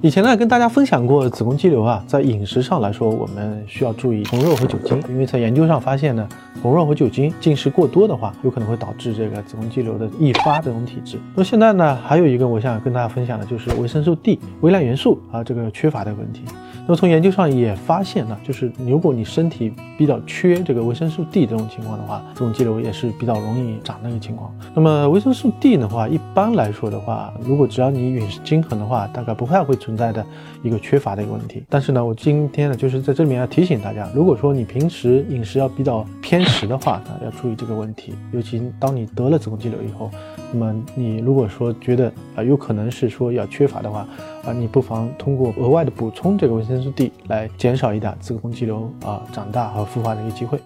以前呢，跟大家分享过子宫肌瘤啊，在饮食上来说，我们需要注意红肉和酒精，因为在研究上发现呢，红肉和酒精进食过多的话，有可能会导致这个子宫肌瘤的易发这种体质。那么现在呢，还有一个我想跟大家分享的就是维生素 D、微量元素啊这个缺乏的问题。那么从研究上也发现呢，就是如果你身体比较缺这个维生素 D 这种情况的话，子宫肌瘤也是比较容易长的一个情况。那么维生素 D 的话，一般来说的话，如果只要你饮食均衡的话，大概不太会存在的一个缺乏的一个问题。但是呢，我今天呢就是在这里面要提醒大家，如果说你平时饮食要比较偏食的话，那要注意这个问题。尤其当你得了子宫肌瘤以后，那么你如果说觉得啊有可能是说要缺乏的话，啊你不妨通过额外的补充这个维生素 D 来减少一点子宫肌瘤啊长大和复发的一个机会。